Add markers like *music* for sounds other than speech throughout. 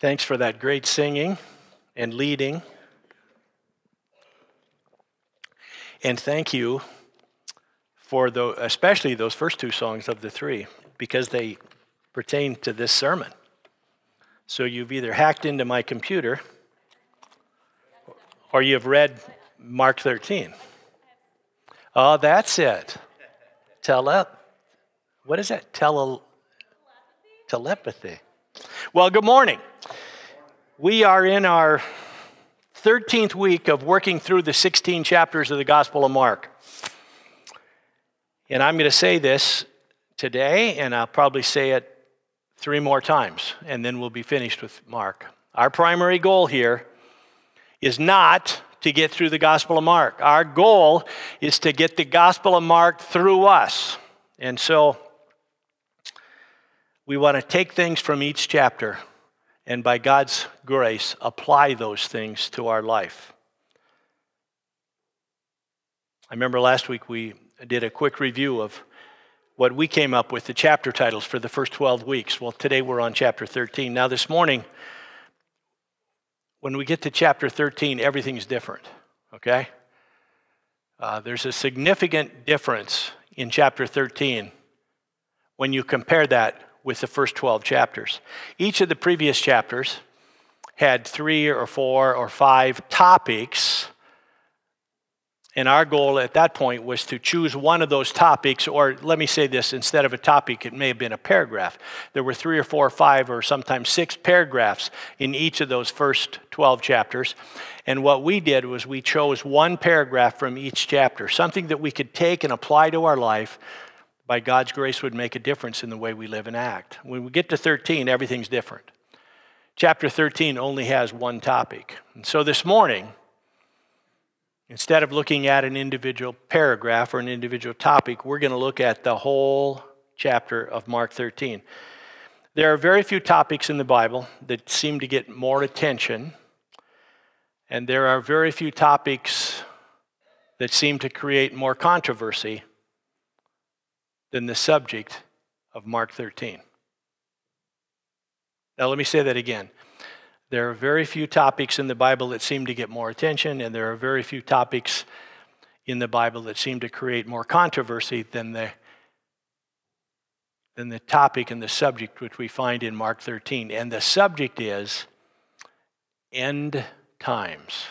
Thanks for that great singing and leading. And thank you for the, especially those first two songs of the three, because they pertain to this sermon. So you've either hacked into my computer or you've read Mark 13. Oh, that's it. Tele, what is that? Tele, telepathy. Well, good morning. We are in our 13th week of working through the 16 chapters of the Gospel of Mark. And I'm going to say this today, and I'll probably say it three more times, and then we'll be finished with Mark. Our primary goal here is not to get through the Gospel of Mark. Our goal is to get the Gospel of Mark through us. And so we want to take things from each chapter and by God's grace, apply those things to our life. I remember last week we did a quick review of what we came up with, the chapter titles for the first 12 weeks. Well, today we're on chapter 13. Now, this morning, when we get to chapter 13, everything's different, okay? Uh, there's a significant difference in chapter 13 when you compare that with the first 12 chapters. Each of the previous chapters had three or four or five topics. And our goal at that point was to choose one of those topics, or let me say this instead of a topic, it may have been a paragraph. There were three or four or five, or sometimes six paragraphs in each of those first 12 chapters. And what we did was we chose one paragraph from each chapter, something that we could take and apply to our life by God's grace, would make a difference in the way we live and act. When we get to 13, everything's different. Chapter 13 only has one topic. And so this morning, instead of looking at an individual paragraph or an individual topic, we're going to look at the whole chapter of Mark 13. There are very few topics in the Bible that seem to get more attention, and there are very few topics that seem to create more controversy than the subject of Mark 13. Now, let me say that again. There are very few topics in the Bible that seem to get more attention, and there are very few topics in the Bible that seem to create more controversy than the, than the topic and the subject which we find in Mark 13. And the subject is end times.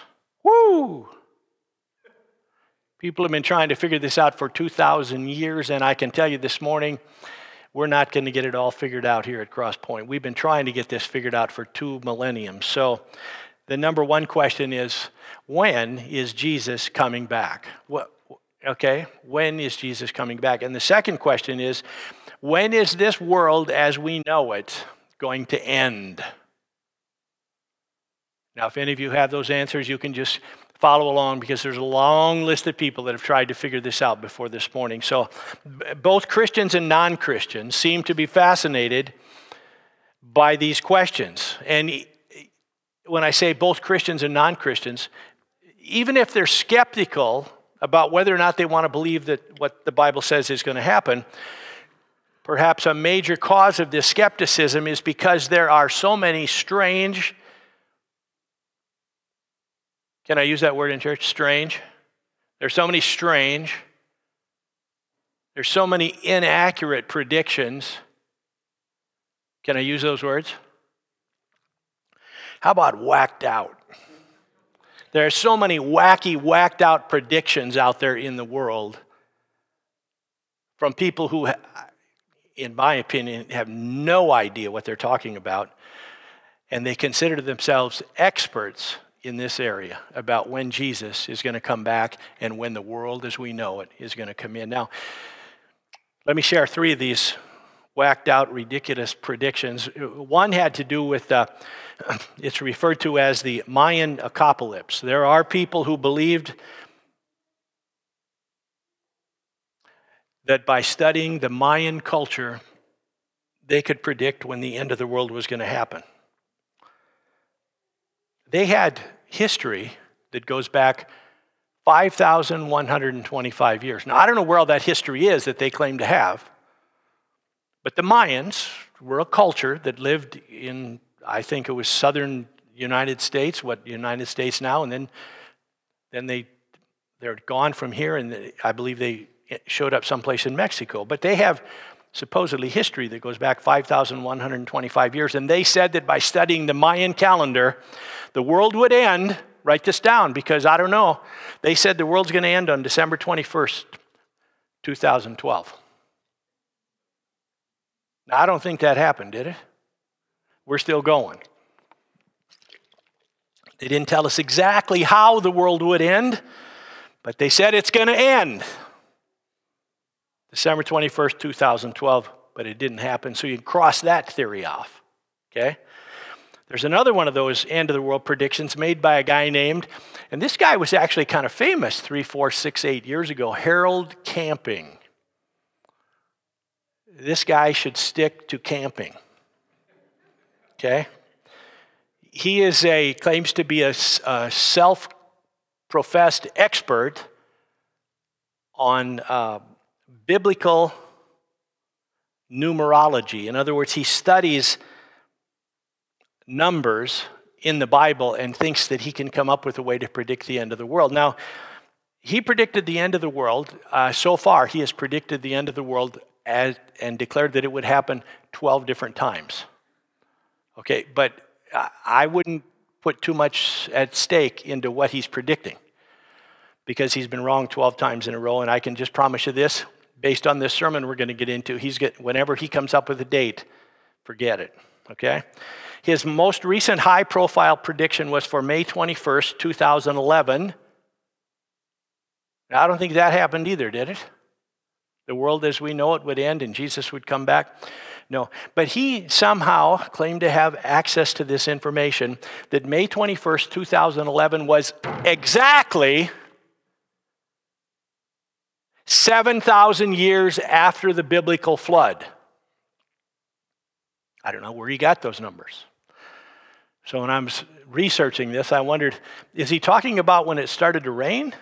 Woo! People have been trying to figure this out for 2,000 years, and I can tell you this morning, we're not going to get it all figured out here at Cross Point. We've been trying to get this figured out for two millenniums. So, the number one question is when is Jesus coming back? What, okay, when is Jesus coming back? And the second question is when is this world as we know it going to end? Now, if any of you have those answers, you can just follow along because there's a long list of people that have tried to figure this out before this morning. So, both Christians and non Christians seem to be fascinated by these questions. And when I say both Christians and non Christians, even if they're skeptical about whether or not they want to believe that what the Bible says is going to happen, perhaps a major cause of this skepticism is because there are so many strange can I use that word in church? Strange. There's so many strange. There's so many inaccurate predictions. Can I use those words? How about whacked out? There are so many wacky, whacked out predictions out there in the world from people who, in my opinion, have no idea what they're talking about, and they consider themselves experts in this area about when Jesus is going to come back and when the world as we know it is going to come in. Now, let me share three of these whacked out, ridiculous predictions. One had to do with, uh, *clears throat* it's referred to as the Mayan apocalypse. There are people who believed that by studying the Mayan culture, they could predict when the end of the world was going to happen. They had history that goes back 5,125 years. Now, I don't know where all that history is that they claim to have, but the Mayans were a culture that lived in I think it was southern United States, what United States now, and then then they they're gone from here, and I believe they showed up someplace in Mexico. But they have supposedly history that goes back 5,125 years, and they said that by studying the Mayan calendar, the world would end. Write this down because I don't know. They said the world's going to end on December 21st, 2012. Now, I don't think that happened, did it? We're still going. They didn't tell us exactly how the world would end, but they said it's going to end. December 21st, 2012, but it didn't happen, so you cross that theory off. Okay? There's another one of those end of the world predictions made by a guy named, and this guy was actually kind of famous three, four, six, eight years ago, Harold Camping. This guy should stick to camping. Okay? He is a claims to be a, a self-professed expert on uh, biblical numerology. In other words, he studies numbers in the Bible and thinks that he can come up with a way to predict the end of the world. Now, he predicted the end of the world. Uh, so far, he has predicted the end of the world as, and declared that it would happen 12 different times. Okay, but I wouldn't put too much at stake into what he's predicting because he's been wrong 12 times in a row. And I can just promise you this based on this sermon we're going to get into, he's get, whenever he comes up with a date, forget it. Okay? His most recent high profile prediction was for May 21st, 2011. Now, I don't think that happened either, did it? The world as we know it would end and Jesus would come back. No. But he somehow claimed to have access to this information that May 21st, 2011 was exactly 7,000 years after the biblical flood. I don't know where he got those numbers. So when I'm researching this, I wondered is he talking about when it started to rain?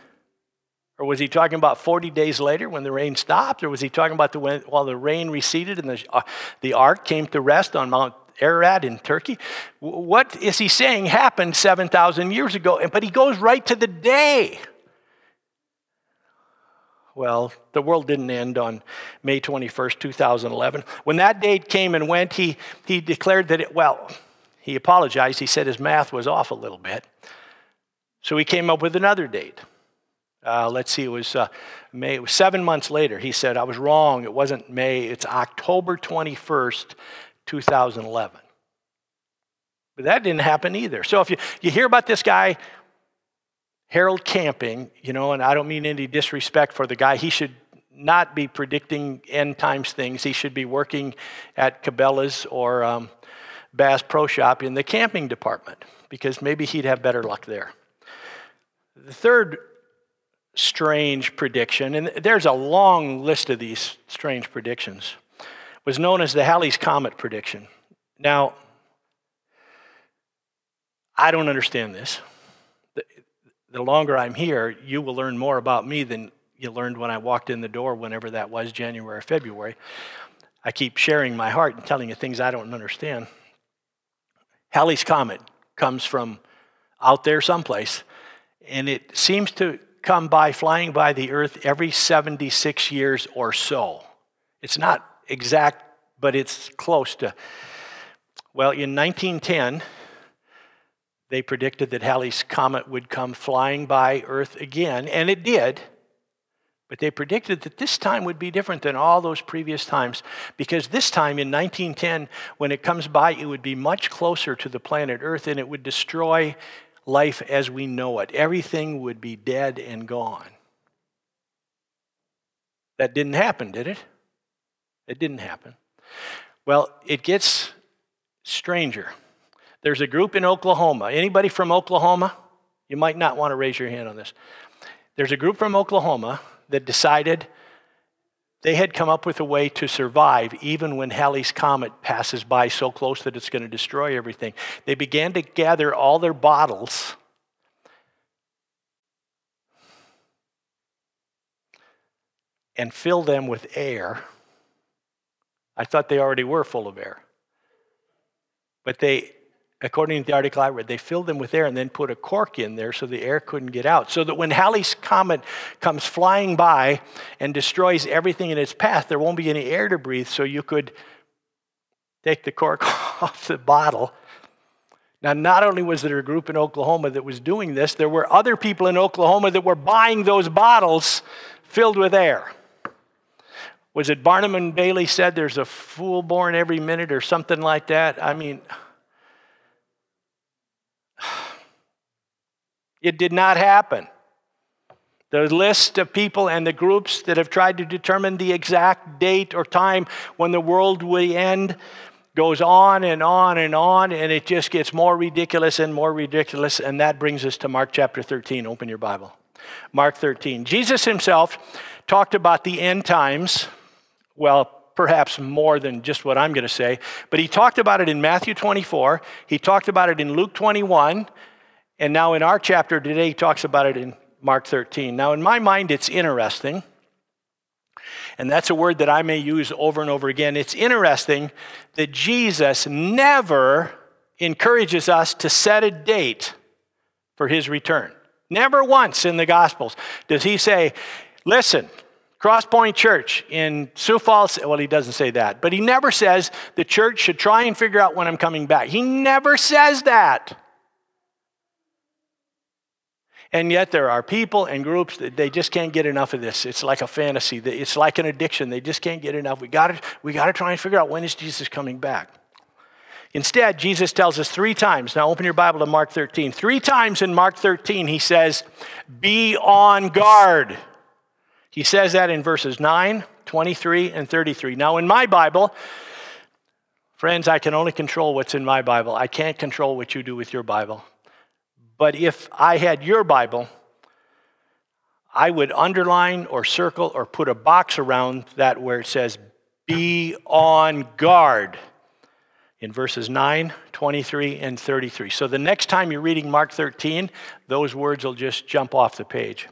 Or was he talking about 40 days later when the rain stopped? Or was he talking about the when, while the rain receded and the, uh, the ark came to rest on Mount Ararat in Turkey? What is he saying happened 7,000 years ago? But he goes right to the day. Well, the world didn't end on May 21st, 2011. When that date came and went, he, he declared that it, well, he apologized. He said his math was off a little bit. So he came up with another date. Uh, let's see, it was uh, May, it was seven months later. He said, I was wrong. It wasn't May, it's October 21st, 2011. But that didn't happen either. So if you, you hear about this guy Harold Camping, you know, and I don't mean any disrespect for the guy. He should not be predicting end times things. He should be working at Cabela's or um, Bass Pro Shop in the camping department because maybe he'd have better luck there. The third strange prediction, and there's a long list of these strange predictions, was known as the Halley's Comet prediction. Now, I don't understand this the longer I'm here, you will learn more about me than you learned when I walked in the door, whenever that was, January or February. I keep sharing my heart and telling you things I don't understand. Halley's Comet comes from out there someplace, and it seems to come by flying by the earth every 76 years or so. It's not exact, but it's close to. Well, in 1910, they predicted that Halley's Comet would come flying by Earth again, and it did. But they predicted that this time would be different than all those previous times because this time in 1910, when it comes by, it would be much closer to the planet Earth and it would destroy life as we know it. Everything would be dead and gone. That didn't happen, did it? It didn't happen. Well, it gets stranger. There's a group in Oklahoma. Anybody from Oklahoma? You might not want to raise your hand on this. There's a group from Oklahoma that decided they had come up with a way to survive even when Halley's Comet passes by so close that it's going to destroy everything. They began to gather all their bottles and fill them with air. I thought they already were full of air. But they according to the article I read, they filled them with air and then put a cork in there so the air couldn't get out. So that when Halley's Comet comes flying by and destroys everything in its path, there won't be any air to breathe, so you could take the cork *laughs* off the bottle. Now, not only was there a group in Oklahoma that was doing this, there were other people in Oklahoma that were buying those bottles filled with air. Was it Barnum and Bailey said there's a fool born every minute or something like that? I mean, it did not happen. The list of people and the groups that have tried to determine the exact date or time when the world will end goes on and on and on, and it just gets more ridiculous and more ridiculous. And that brings us to Mark chapter 13. Open your Bible. Mark 13. Jesus himself talked about the end times. Well, perhaps more than just what I'm going to say, but he talked about it in Matthew 24. He talked about it in Luke 21. And now in our chapter today, he talks about it in Mark 13. Now, in my mind, it's interesting and that's a word that I may use over and over again. It's interesting that Jesus never encourages us to set a date for his return. Never once in the Gospels does he say, listen, Crosspoint Church in Sioux Falls, well, he doesn't say that, but he never says the church should try and figure out when I'm coming back. He never says that. And yet there are people and groups that they just can't get enough of this. It's like a fantasy. It's like an addiction. They just can't get enough. We got to we got to try and figure out when is Jesus coming back. Instead, Jesus tells us three times. Now open your Bible to Mark 13. Three times in Mark 13 he says, "Be on guard." He says that in verses 9, 23 and 33. Now in my Bible, friends, I can only control what's in my Bible. I can't control what you do with your Bible. But if I had your Bible, I would underline or circle or put a box around that where it says, Be on guard in verses 9, 23, and 33. So the next time you're reading Mark 13, those words will just jump off the page.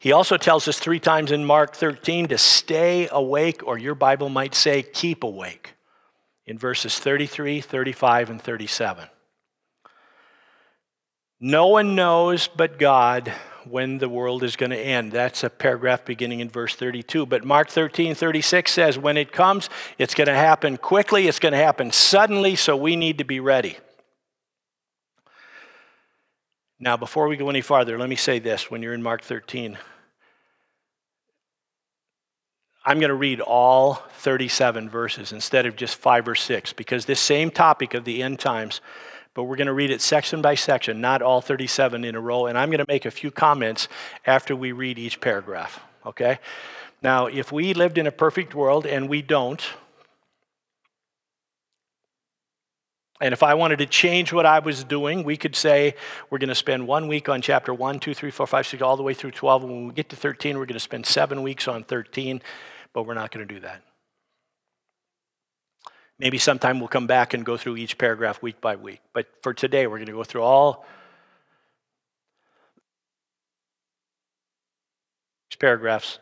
he also tells us three times in Mark 13 to stay awake, or your Bible might say, keep awake in verses 33, 35, and 37. No one knows but God when the world is going to end. That's a paragraph beginning in verse 32. But Mark 13, 36 says, when it comes, it's going to happen quickly, it's going to happen suddenly, so we need to be ready. Now, before we go any farther, let me say this when you're in Mark 13. I'm going to read all 37 verses instead of just five or six because this same topic of the end times, but we're going to read it section by section, not all 37 in a row. And I'm going to make a few comments after we read each paragraph, okay? Now, if we lived in a perfect world, and we don't, And if I wanted to change what I was doing, we could say we're going to spend one week on chapter 1, 2, 3, 4, 5, 6, all the way through 12. And when we get to 13, we're going to spend seven weeks on 13 but we're not going to do that. Maybe sometime we'll come back and go through each paragraph week by week. But for today, we're going to go through all these paragraphs.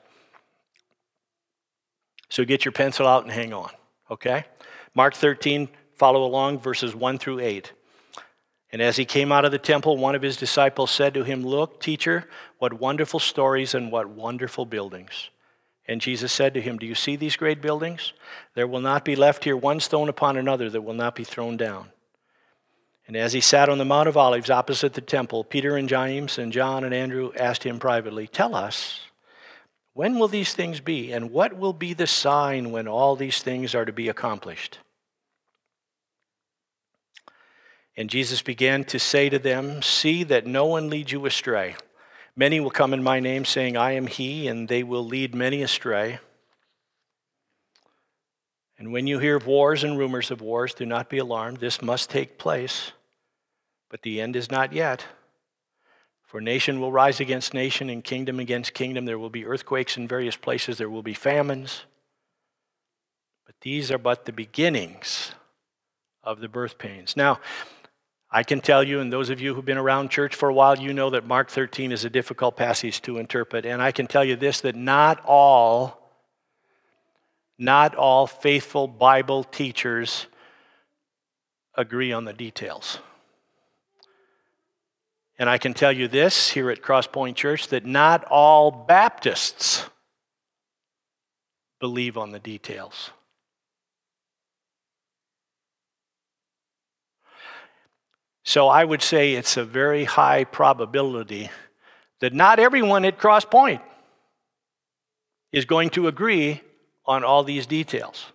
So get your pencil out and hang on, okay? Mark 13, follow along, verses 1 through 8. And as he came out of the temple, one of his disciples said to him, Look, teacher, what wonderful stories and what wonderful buildings. And Jesus said to him, Do you see these great buildings? There will not be left here one stone upon another that will not be thrown down. And as he sat on the Mount of Olives opposite the temple, Peter and James and John and Andrew asked him privately, Tell us, when will these things be? And what will be the sign when all these things are to be accomplished? And Jesus began to say to them, See that no one leads you astray. Many will come in my name, saying, I am he, and they will lead many astray. And when you hear of wars and rumors of wars, do not be alarmed. This must take place, but the end is not yet. For nation will rise against nation, and kingdom against kingdom. There will be earthquakes in various places, there will be famines. But these are but the beginnings of the birth pains. Now, I can tell you, and those of you who've been around church for a while, you know that Mark 13 is a difficult passage to interpret. And I can tell you this that not all, not all faithful Bible teachers agree on the details. And I can tell you this here at Crosspoint Church that not all Baptists believe on the details. So I would say it's a very high probability that not everyone at Crosspoint is going to agree on all these details.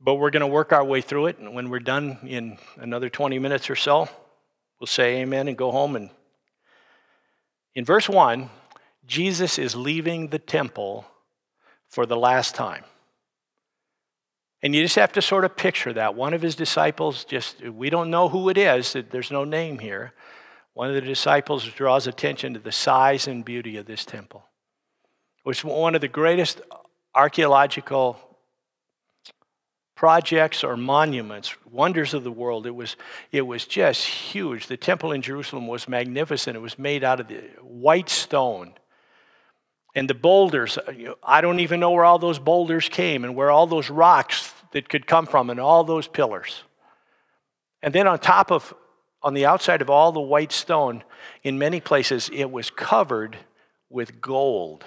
But we're going to work our way through it, and when we're done in another 20 minutes or so, we'll say amen and go home. And in verse 1, Jesus is leaving the temple for the last time. And you just have to sort of picture that. One of his disciples, just, we don't know who it is, there's no name here. One of the disciples draws attention to the size and beauty of this temple. It was one of the greatest archaeological projects or monuments, wonders of the world. It was, it was just huge. The temple in Jerusalem was magnificent. It was made out of the white stone. And the boulders, uh, I don't even know where all those boulders came and where all those rocks that could come from and all those pillars. And then on top of, on the outside of all the white stone, in many places, it was covered with gold.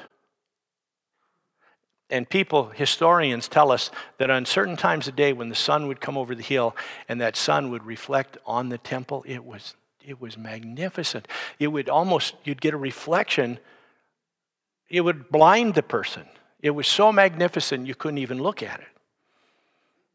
And people, historians tell us that on certain times of day when the sun would come over the hill and that sun would reflect on the temple, it was, it was magnificent. It would almost, you'd get a reflection, it would blind the person. It was so magnificent you couldn't even look at it.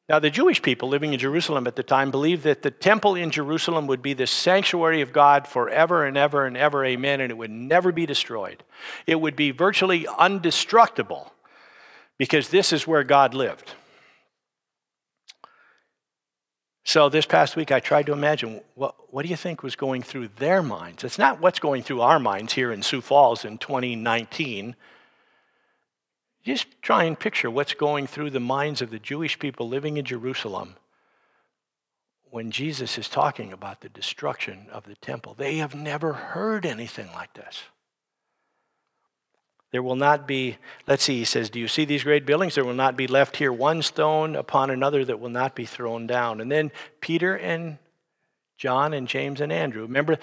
Now, the Jewish people living in Jerusalem at the time believed that the temple in Jerusalem would be the sanctuary of God forever and ever and ever, amen, and it would never be destroyed. It would be virtually undestructible because this is where God lived. So this past week, I tried to imagine what, what do you think was going through their minds? It's not what's going through our minds here in Sioux Falls in 2019. Just try and picture what's going through the minds of the Jewish people living in Jerusalem when Jesus is talking about the destruction of the temple. They have never heard anything like this. There will not be, let's see, he says, Do you see these great buildings? There will not be left here one stone upon another that will not be thrown down. And then Peter and John and James and Andrew. Remember,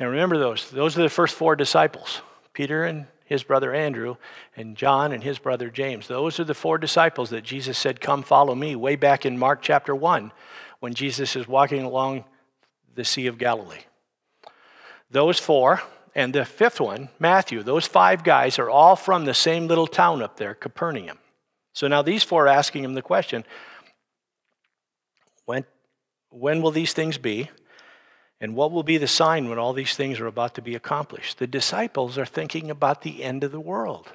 now remember those. Those are the first four disciples Peter and his brother Andrew, and John and his brother James. Those are the four disciples that Jesus said, Come follow me, way back in Mark chapter 1, when Jesus is walking along the Sea of Galilee. Those four and the fifth one, Matthew, those five guys are all from the same little town up there, Capernaum. So now these four are asking him the question when, when will these things be? And what will be the sign when all these things are about to be accomplished? The disciples are thinking about the end of the world.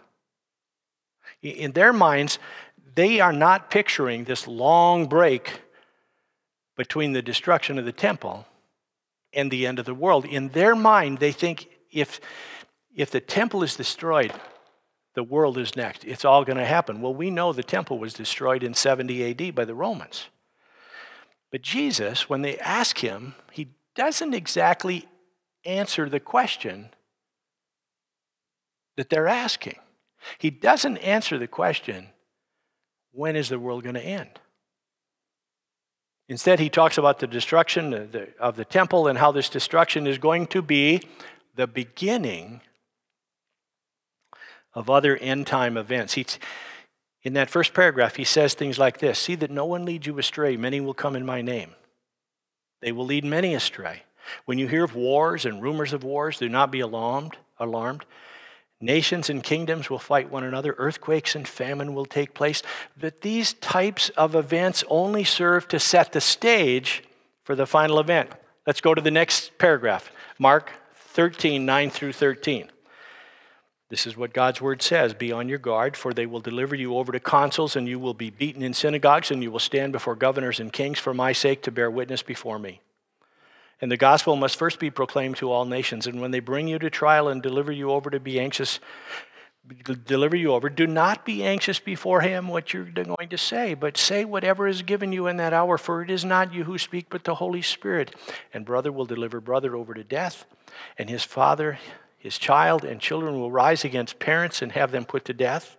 In their minds, they are not picturing this long break between the destruction of the temple and the end of the world. In their mind, they think if, if the temple is destroyed, the world is next. It's all going to happen. Well, we know the temple was destroyed in 70 AD by the Romans. But Jesus, when they ask him, he doesn't exactly answer the question that they're asking. He doesn't answer the question, when is the world going to end? Instead, he talks about the destruction of the, of the, temple and how this destruction is going to be the beginning of other end time events. In that first paragraph, he says things like this See that no one leads you astray, many will come in my name. They will lead many astray. When you hear of wars and rumors of wars, do not be alarmed, alarmed. Nations and kingdoms will fight one another, earthquakes and famine will take place. But these types of events only serve to set the stage for the final event. Let's go to the next paragraph. Mark 13, 9 through 13. This is what God's word says Be on your guard, for they will deliver you over to consuls, and you will be beaten in synagogues, and you will stand before governors and kings for my sake to bear witness before me. And the gospel must first be proclaimed to all nations. And when they bring you to trial and deliver you over to be anxious, deliver you over, do not be anxious before him what you're going to say, but say whatever is given you in that hour, for it is not you who speak, but the Holy Spirit. And brother will deliver brother over to death and his father, his child, and children will rise against parents and have them put to death.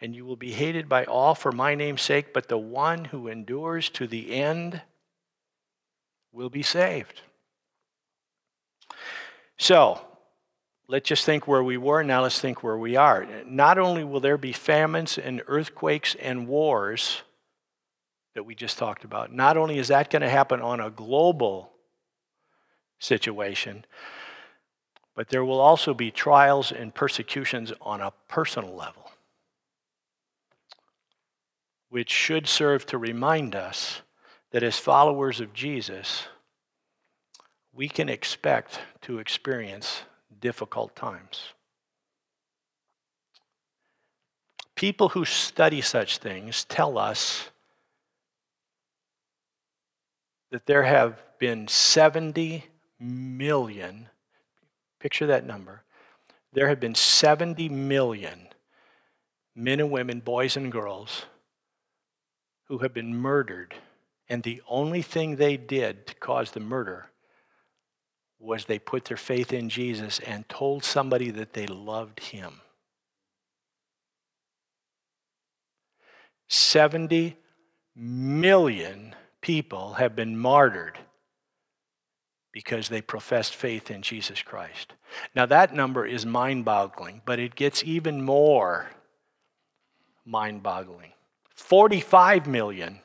and you will be hated by all for my name's sake, but the one who endures to the end will be saved. So, let's just think where we were, now let's think where we are. Not only will there be famines and earthquakes and wars that we just talked about, not only is that going to happen on a global situation, but there will also be trials and persecutions on a personal level, which should serve to remind us that as followers of Jesus, we can expect to experience difficult times. People who study such things tell us that there have been 70 million Picture that number. There have been 70 million men and women, boys and girls, who have been murdered, and the only thing they did to cause the murder was they put their faith in Jesus and told somebody that they loved him. 70 million people have been martyred because they professed faith in Jesus Christ. Now, that number is mind boggling, but it gets even more mind boggling. 45 million.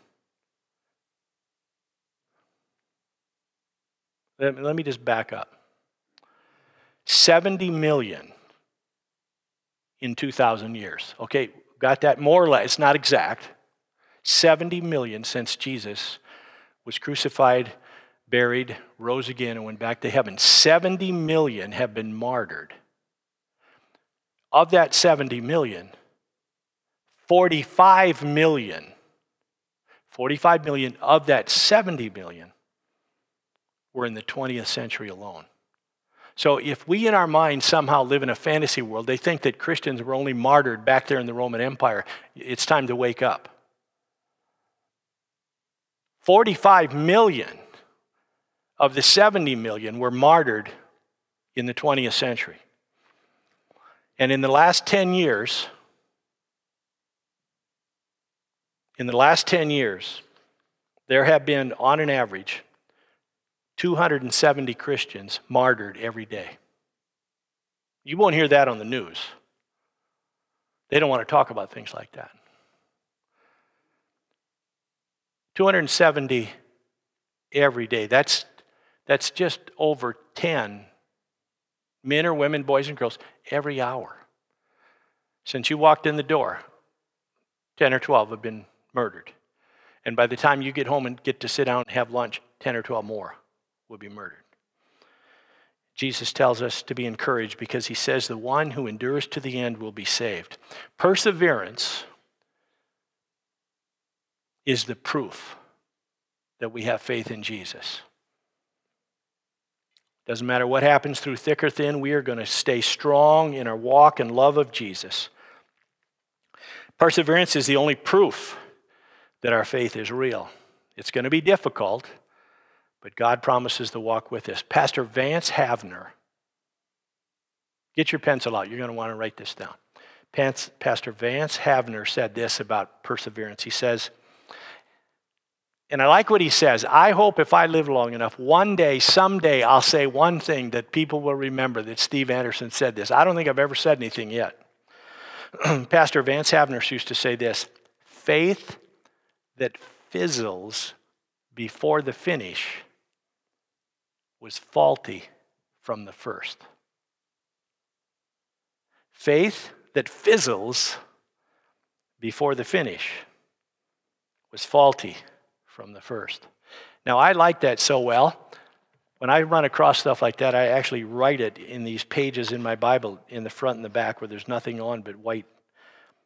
Let, me just back up 70 million in 2,000 years. Okay, got that more or less. It's not exact. 70 million since Jesus was crucified buried, rose again, and went back to heaven. 70 million have been martyred. Of that 70 million, 45 million, 45 million of that 70 million were in the 20th century alone. So if we in our minds somehow live in a fantasy world, they think that Christians were only martyred back there in the Roman Empire, it's time to wake up. 45 million of the 70 million were martyred in the 20th century. And in the last 10 years, in the last 10 years, there have been, on an average, 270 Christians martyred every day. You won't hear that on the news. They don't want to talk about things like that. 270 every day. That's that's just over 10 men or women, boys and girls, every hour. Since you walked in the door, 10 or 12 have been murdered. And by the time you get home and get to sit down and have lunch, 10 or 12 more will be murdered. Jesus tells us to be encouraged because he says the one who endures to the end will be saved. Perseverance is the proof that we have faith in Jesus. Doesn't matter what happens through thick or thin, we are going to stay strong in our walk and love of Jesus. Perseverance is the only proof that our faith is real. It's going to be difficult, but God promises to walk with us. Pastor Vance Havner, get your pencil out. You're going to want to write this down. Pastor Vance Havner said this about perseverance. He says, and I like what he says. I hope if I live long enough, one day, someday, I'll say one thing that people will remember that Steve Anderson said this. I don't think I've ever said anything yet. *clears throat* Pastor Vance Havner used to say this faith that fizzles before the finish was faulty from the first. Faith that fizzles before the finish was faulty from the first. Now, I like that so well. When I run across stuff like that, I actually write it in these pages in my Bible in the front and the back where there's nothing on but white.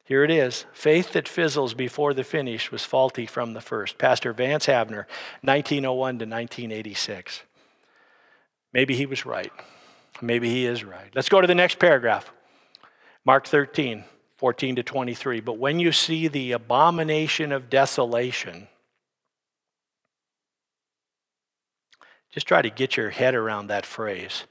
Here it is. Faith that fizzles before the finish was faulty from the first. Pastor Vance Havner, 1901 to 1986. Maybe he was right. Maybe he is right. Let's go to the next paragraph. Mark 13, 14 to 23. But when you see the abomination of desolation, Just try to get your head around that phrase.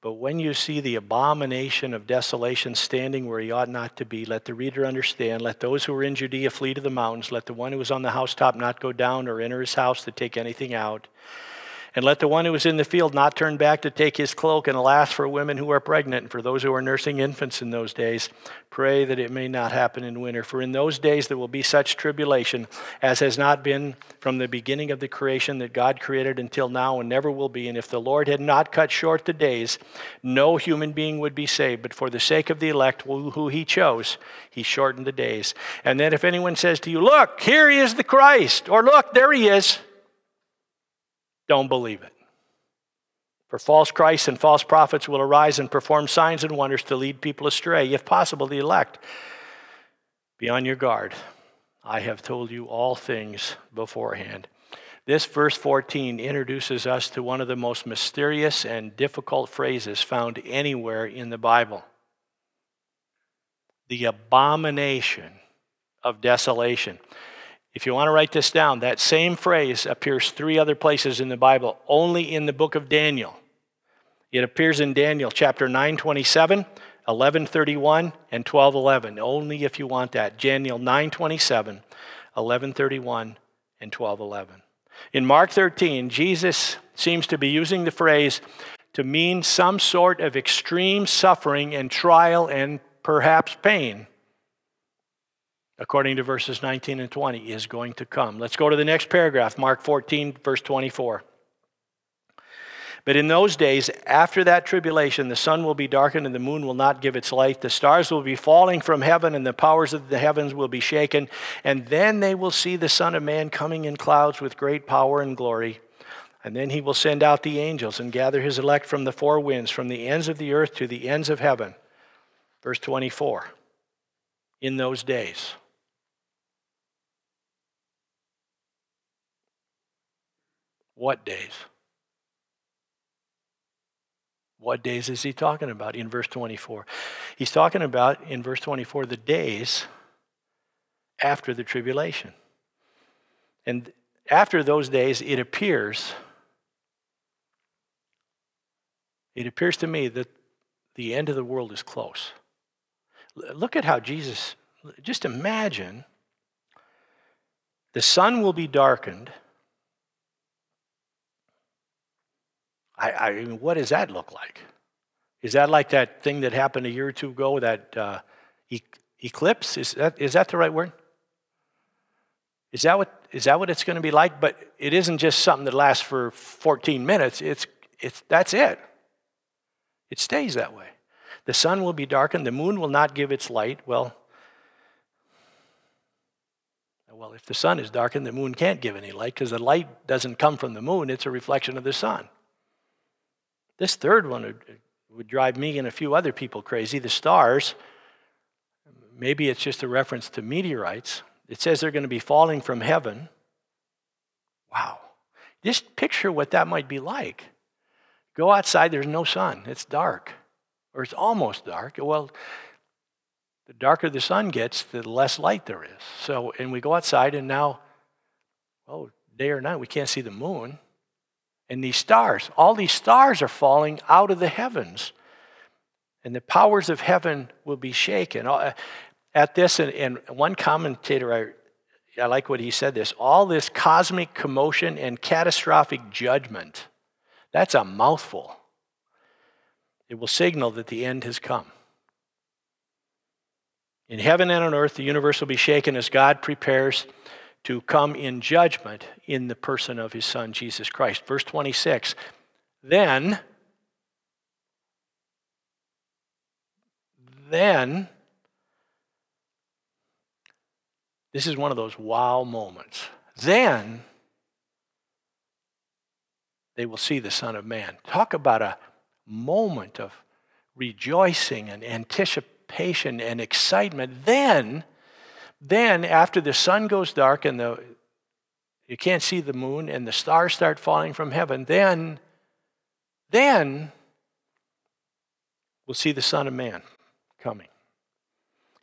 But when you see the abomination of desolation standing where he ought not to be, let the reader understand. Let those who are in Judea flee to the mountains. Let the one who is on the housetop not go down or enter his house to take anything out. And let the one who is in the field not turn back to take his cloak. And alas, for women who are pregnant and for those who are nursing infants in those days, pray that it may not happen in winter. For in those days there will be such tribulation as has not been from the beginning of the creation that God created until now and never will be. And if the Lord had not cut short the days, no human being would be saved. But for the sake of the elect who he chose, he shortened the days. And then if anyone says to you, Look, here he is the Christ, or Look, there he is don't believe it. For false Christs and false prophets will arise and perform signs and wonders to lead people astray, if possible, the elect. Be on your guard. I have told you all things beforehand. This verse 14 introduces us to one of the most mysterious and difficult phrases found anywhere in the Bible the abomination of desolation. If you want to write this down, that same phrase appears three other places in the Bible, only in the book of Daniel. It appears in Daniel chapter 9, 27, 11, 31, and 12, 11. Only if you want that. Daniel 9, 27, 11, 31, and 12, 11. In Mark 13, Jesus seems to be using the phrase to mean some sort of extreme suffering and trial and perhaps pain according to verses 19 and 20, is going to come. Let's go to the next paragraph, Mark 14, verse 24. But in those days, after that tribulation, the sun will be darkened and the moon will not give its light. The stars will be falling from heaven and the powers of the heavens will be shaken. And then they will see the Son of Man coming in clouds with great power and glory. And then he will send out the angels and gather his elect from the four winds, from the ends of the earth to the ends of heaven. Verse 24. In those days. What days? What days is he talking about in verse 24? He's talking about in verse 24 the days after the tribulation. And after those days, it appears, it appears to me that the end of the world is close. Look at how Jesus, just imagine the sun will be darkened I, I mean, what does that look like? Is that like that thing that happened a year or two ago, that uh, e- eclipse? Is that, is that the right word? Is that, what, is that what it's going to be like? But it isn't just something that lasts for 14 minutes. It's, it's, that's it. It stays that way. The sun will be darkened, the moon will not give its light. Well, well, if the sun is darkened, the moon can't give any light because the light doesn't come from the moon, it's a reflection of the sun. This third one would, would drive me and a few other people crazy. The stars, maybe it's just a reference to meteorites. It says they're going to be falling from heaven. Wow. Just picture what that might be like. Go outside, there's no sun, it's dark, or it's almost dark. Well, the darker the sun gets, the less light there is. So, and we go outside, and now, oh, day or night, we can't see the moon and these stars. All these stars are falling out of the heavens. And the powers of heaven will be shaken. Uh, at this, and, one commentator, I, I like what he said this all this cosmic commotion and catastrophic judgment, that's a mouthful. It will signal that the end has come. In heaven and on earth, the universe will be shaken as God prepares to come in judgment in the person of his son, Jesus Christ. Verse 26 Then, then, this is one of those wow moments. Then, they will see the Son of Man. Talk about a moment of rejoicing and anticipation and excitement. Then, then, after the sun goes dark and the, you can't see the moon and the stars start falling from heaven, then, then we'll see the Son of Man coming.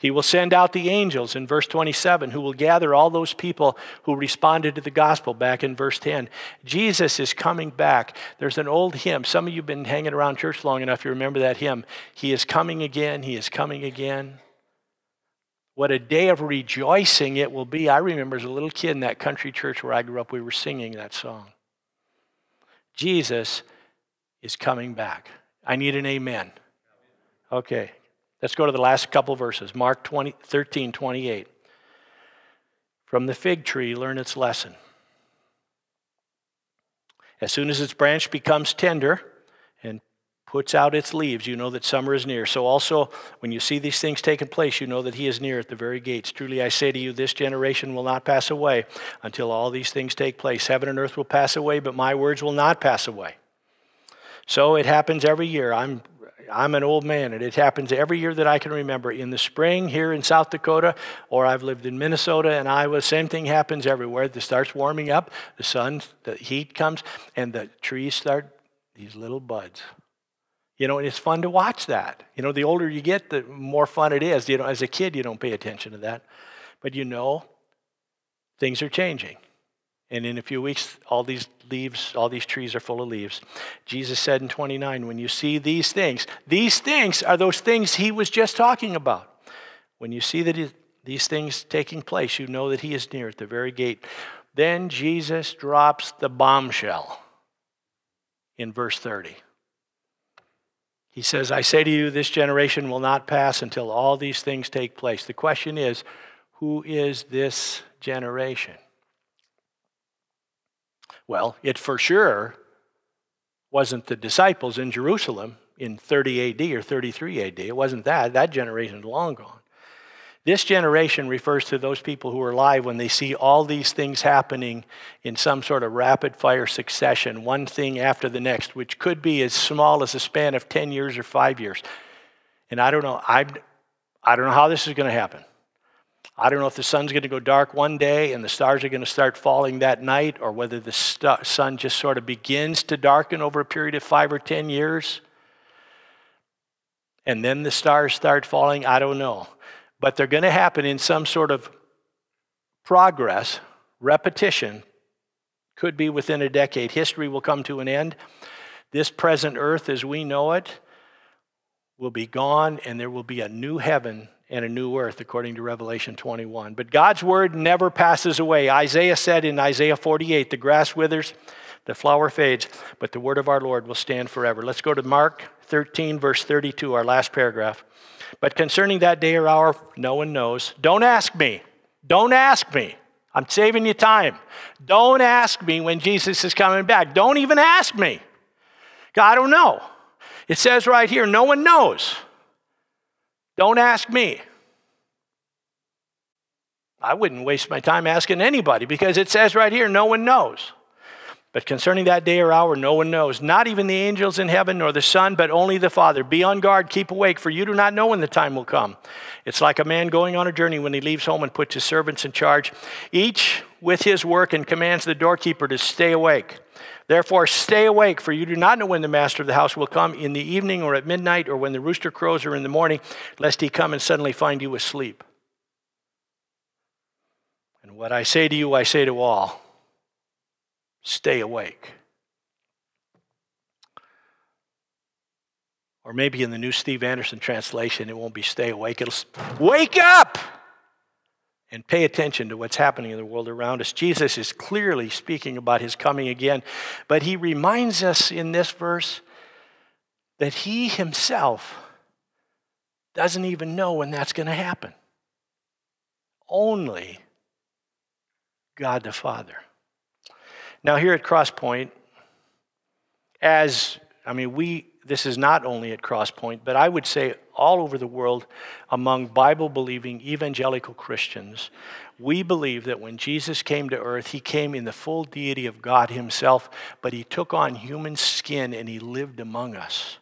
He will send out the angels in verse 27 who will gather all those people who responded to the gospel back in verse 10. Jesus is coming back. There's an old hymn. Some of you have been hanging around church long enough, you remember that hymn. He is coming again. He is coming again. What a day of rejoicing it will be. I remember as a little kid in that country church where I grew up, we were singing that song. Jesus is coming back. I need an amen. Okay, Let's go to the last couple verses. Mark 20, 13, 28. From the fig tree, learn its lesson. As soon as its branch becomes tender puts out its leaves, you know that summer is near. So also, when you see these things taking place, you know that he is near at the very gates. Truly I say to you, this generation will not pass away until all these things take place. Heaven and earth will pass away, but my words will not pass away. So it happens every year. I'm I'm an old man, and it happens every year that I can remember. In the spring here in South Dakota, or I've lived in Minnesota and Iowa, same thing happens everywhere. It starts warming up, the sun, the heat comes, and the trees start these little buds. You know, and it's fun to watch that. You know, the older you get, the more fun it is. You know, as a kid, you don't pay attention to that. But you know, things are changing. And in a few weeks, all these leaves, all these trees are full of leaves. Jesus said in 29, when you see these things, these things are those things he was just talking about. When you see that these things taking place, you know that he is near at the very gate. Then Jesus drops the bombshell in verse 30. He says, I say to you, this generation will not pass until all these things take place. The question is, who is this generation? Well, it for sure wasn't the disciples in Jerusalem in 30 AD or 33 AD. It wasn't that. That generation is long gone. This generation refers to those people who are alive when they see all these things happening in some sort of rapid fire succession, one thing after the next, which could be as small as a span of 10 years or five years. And I don't know, I, I don't know how this is going to happen. I don't know if the sun's going to go dark one day and the stars are going to start falling that night, or whether the st- sun just sort of begins to darken over a period of five or ten years. And then the stars start falling. I don't know. But they're going to happen in some sort of progress, repetition, could be within a decade. History will come to an end. This present earth as we know it will be gone, and there will be a new heaven and a new earth, according to Revelation 21. But God's word never passes away. Isaiah said in Isaiah 48 the grass withers, the flower fades, but the word of our Lord will stand forever. Let's go to Mark 13, verse 32, our last paragraph. But concerning that day or hour, no one knows. Don't ask me. Don't ask me. I'm saving you time. Don't ask me when Jesus is coming back. Don't even ask me. I don't know. It says right here, no one knows. Don't ask me. I wouldn't waste my time asking anybody because it says right here, no one knows. But concerning that day or hour, no one knows, not even the angels in heaven nor the Son, but only the Father. Be on guard, keep awake, for you do not know when the time will come. It's like a man going on a journey when he leaves home and puts his servants in charge, each with his work, and commands the doorkeeper to stay awake. Therefore, stay awake, for you do not know when the master of the house will come in the evening or at midnight or when the rooster crows or in the morning, lest he come and suddenly find you asleep. And what I say to you, I say to all stay awake. Or maybe in the new Steve Anderson translation, it won't be stay awake, it'll wake up! and pay attention to what's happening in the world around us. Jesus is clearly speaking about his coming again, but he reminds us in this verse that he himself doesn't even know when that's going to happen. Only God the Father. Now, here at Crosspoint, as I mean, we this is not only at Crosspoint, but I would say all over the world among Bible believing evangelical Christians, we believe that when Jesus came to earth, he came in the full deity of God himself, but he took on human skin and he lived among us.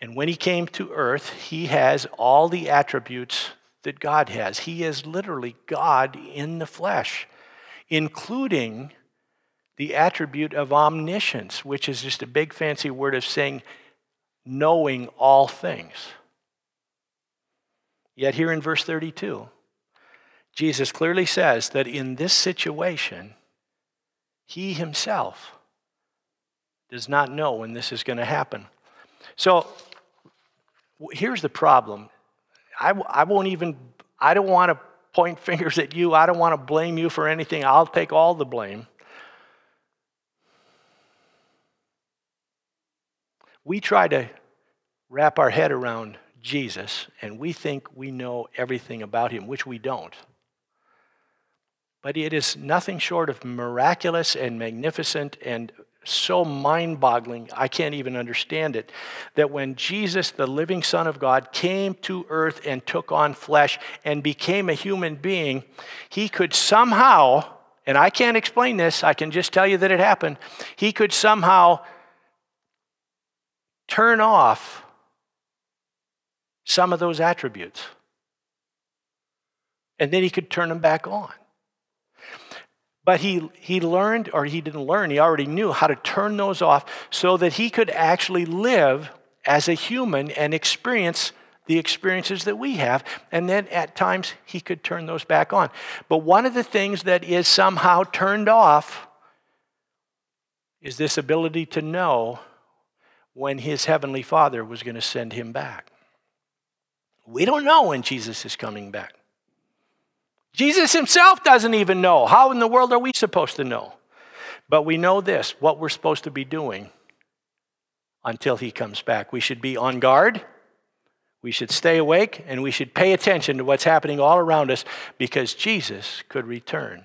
And when he came to earth, he has all the attributes that God has. He is literally God in the flesh, including the attribute of omniscience, which is just a big fancy word of saying knowing all things. Yet, here in verse 32, Jesus clearly says that in this situation, he himself does not know when this is going to happen. So, here's the problem. I, I won't even, I don't want to point *laughs* fingers at you. I don't want to blame you for anything. I'll take all the blame. We try to wrap our head around Jesus and we think we know everything about him, which we don't. But it is nothing short of miraculous and magnificent and so mind boggling, I can't even understand it. That when Jesus, the living Son of God, came to earth and took on flesh and became a human being, he could somehow, and I can't explain this, I can just tell you that it happened, he could somehow turn off some of those attributes. And then he could turn them back on. But he, he learned, or he didn't learn, he already knew how to turn those off so that he could actually live as a human and experience the experiences that we have. And then at times he could turn those back on. But one of the things that is somehow turned off is this ability to know when his heavenly father was going to send him back. We don't know when Jesus is coming back. Jesus himself doesn't even know. How in the world are we supposed to know? But we know this what we're supposed to be doing until he comes back. We should be on guard, we should stay awake, and we should pay attention to what's happening all around us because Jesus could return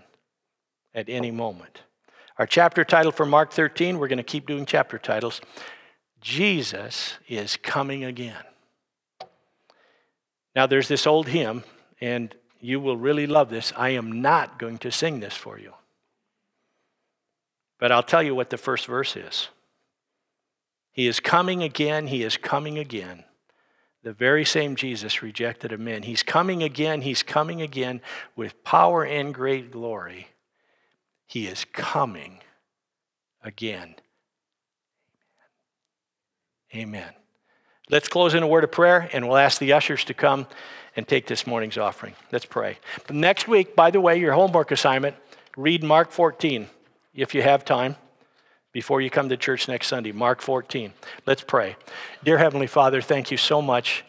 at any moment. Our chapter title for Mark 13, we're going to keep doing chapter titles. Jesus is coming again. Now, there's this old hymn, and you will really love this. I am not going to sing this for you. But I'll tell you what the first verse is. He is coming again, he is coming again. The very same Jesus rejected of men. He's coming again, he's coming again with power and great glory. He is coming again. Amen. Let's close in a word of prayer and we'll ask the ushers to come and take this morning's offering. Let's pray. But next week, by the way, your homework assignment, read Mark 14 if you have time before you come to church next Sunday. Mark 14. Let's pray. Dear Heavenly Father, thank you so much.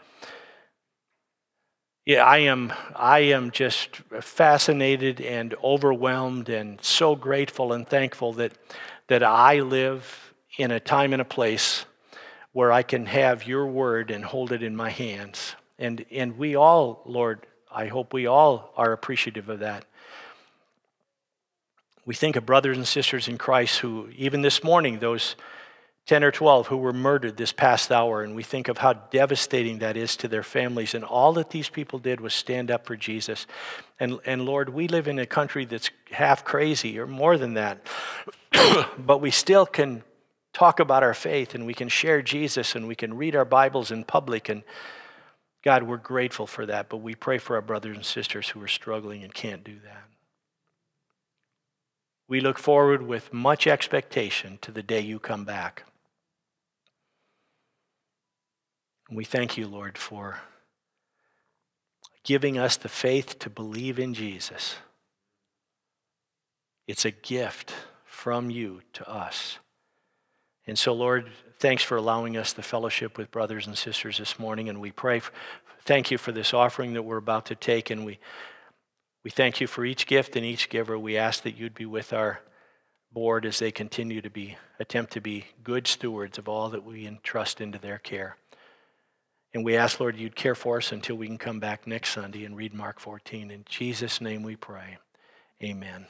Yeah, I am I am just fascinated and overwhelmed and so grateful and thankful that that I live in a time and a place where I can have your word and hold it in my hands. And, and we all, Lord, I hope we all are appreciative of that. We think of brothers and sisters in Christ who, even this morning, those 10 or 12 who were murdered this past hour, and we think of how devastating that is to their families. And all that these people did was stand up for Jesus. And, and Lord, we live in a country that's half crazy or more than that, *coughs* but we still can talk about our faith and we can share Jesus and we can read our Bibles in public and God, we're grateful for that, but we pray for our brothers and sisters who are struggling and can't do that. We look forward with much expectation to the day you come back. We thank you, Lord, for giving us the faith to believe in Jesus. It's a gift from you to us. And so, Lord, thanks for allowing us the fellowship with brothers and sisters this morning. And we pray, thank you for this offering that we're about to take. And we, we thank you for each gift and each giver. We ask that you'd be with our board as they continue to be, attempt to be good stewards of all that we entrust into their care. And we ask, Lord, you'd care for us until we can come back next Sunday and read Mark 14. In Jesus' name we pray. Amen.